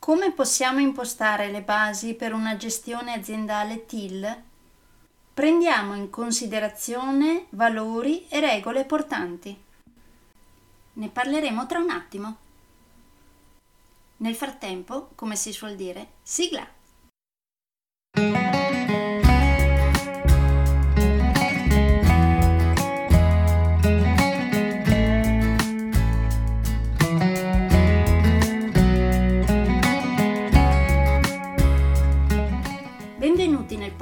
Come possiamo impostare le basi per una gestione aziendale TIL? Prendiamo in considerazione valori e regole portanti. Ne parleremo tra un attimo. Nel frattempo, come si suol dire, sigla!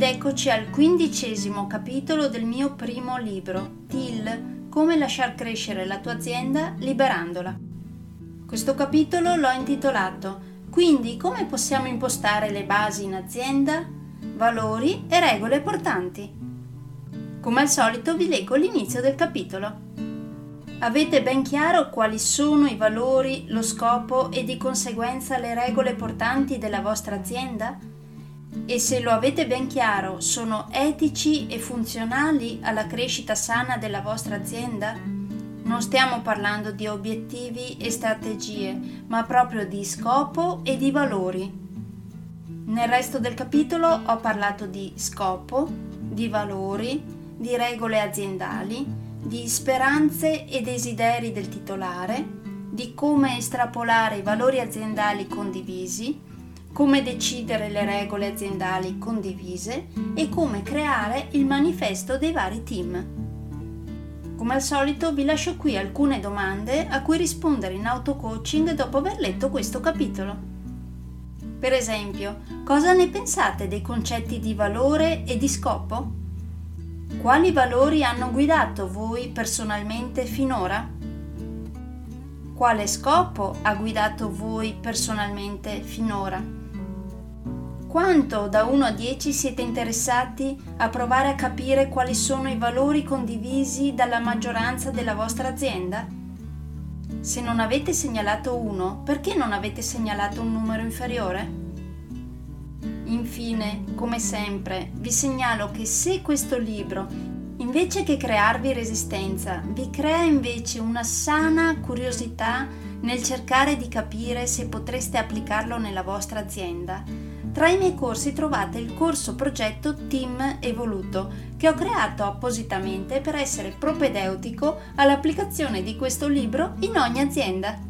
Ed eccoci al quindicesimo capitolo del mio primo libro, TIL, come lasciar crescere la tua azienda liberandola. Questo capitolo l'ho intitolato Quindi come possiamo impostare le basi in azienda, valori e regole portanti. Come al solito vi leggo l'inizio del capitolo. Avete ben chiaro quali sono i valori, lo scopo e di conseguenza le regole portanti della vostra azienda? E se lo avete ben chiaro sono etici e funzionali alla crescita sana della vostra azienda? Non stiamo parlando di obiettivi e strategie, ma proprio di scopo e di valori. Nel resto del capitolo ho parlato di scopo, di valori, di regole aziendali, di speranze e desideri del titolare, di come estrapolare i valori aziendali condivisi, come decidere le regole aziendali condivise e come creare il manifesto dei vari team. Come al solito vi lascio qui alcune domande a cui rispondere in auto-coaching dopo aver letto questo capitolo. Per esempio, cosa ne pensate dei concetti di valore e di scopo? Quali valori hanno guidato voi personalmente finora? Quale scopo ha guidato voi personalmente finora? Quanto da 1 a 10 siete interessati a provare a capire quali sono i valori condivisi dalla maggioranza della vostra azienda? Se non avete segnalato uno, perché non avete segnalato un numero inferiore? Infine, come sempre, vi segnalo che se questo libro, invece che crearvi resistenza, vi crea invece una sana curiosità nel cercare di capire se potreste applicarlo nella vostra azienda, tra i miei corsi trovate il corso progetto Team Evoluto che ho creato appositamente per essere propedeutico all'applicazione di questo libro in ogni azienda.